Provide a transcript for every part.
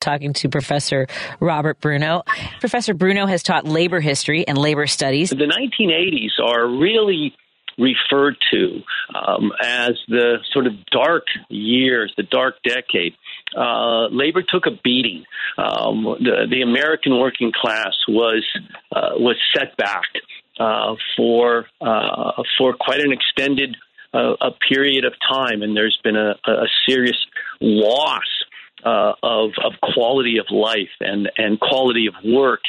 talking to Professor Robert Bruno. Professor Bruno has taught labor history and labor studies. The 1980s are really referred to um, as the sort of dark years, the dark decade. Uh, labor took a beating. Um, the, the, American working class was uh, was set back uh, for uh, for quite an extended uh, a period of time, and there's been a, a serious loss uh, of of quality of life and and quality of work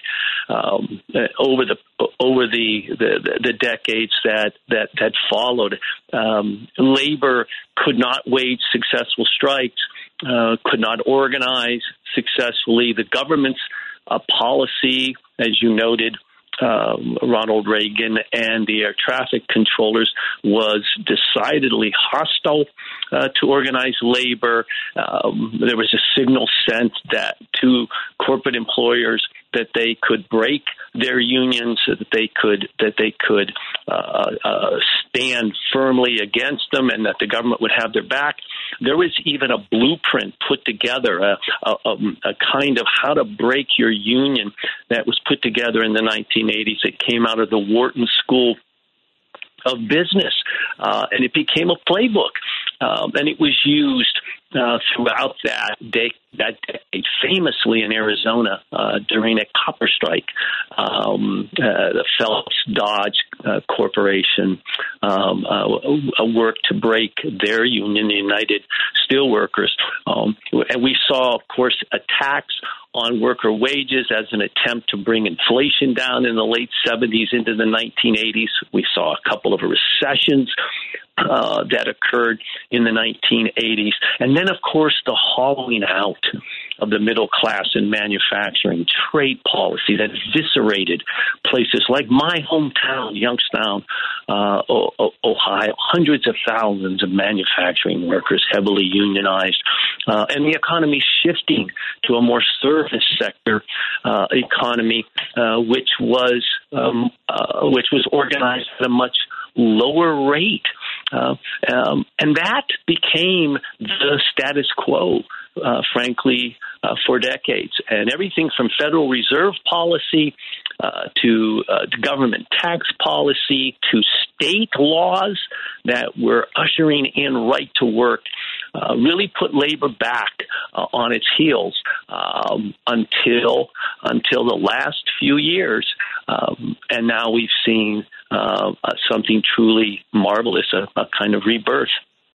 um, over the over the, the the decades that that that followed. Um, labor could not wage successful strikes, uh, could not organize successfully. The government's uh, policy, as you noted, um, Ronald Reagan and the air traffic controllers was decidedly hostile uh, to organized labor. Um, there was a signal sent that to corporate employers that they could break their unions, that they could that they could uh, uh, stand firmly against them, and that the government would have their back. There was even a blueprint put together, a, a, a kind of how to break your union that was put together in the 1980s. It came out of the Wharton School of business, uh, and it became a playbook. Um, and it was used uh, throughout that day, that famously in Arizona uh, during a copper strike. Um, uh, the Phelps Dodge uh, Corporation um, uh, worked to break their union, the United Steelworkers, um, and we saw, of course, attacks on worker wages as an attempt to bring inflation down in the late 70s into the 1980s. We saw a couple of recessions uh, that occurred in the 1980s. And then, of course, the hollowing out of the middle class in manufacturing, trade policy that eviscerated places like my hometown, Youngstown, uh, Ohio, hundreds of thousands of manufacturing workers heavily unionized, uh, and the economy shifting to a more service sector uh, economy, uh, which was um, uh, which was organized at a much lower rate. Uh, um, and that became the status quo, uh, frankly, uh, for decades. And everything from Federal Reserve policy uh, to, uh, to government tax policy to state laws that were ushering in right to work uh, really put labor back uh, on its heels um, until until the last few years, um, and now we've seen uh, something truly marvelous, a, a kind of rebirth.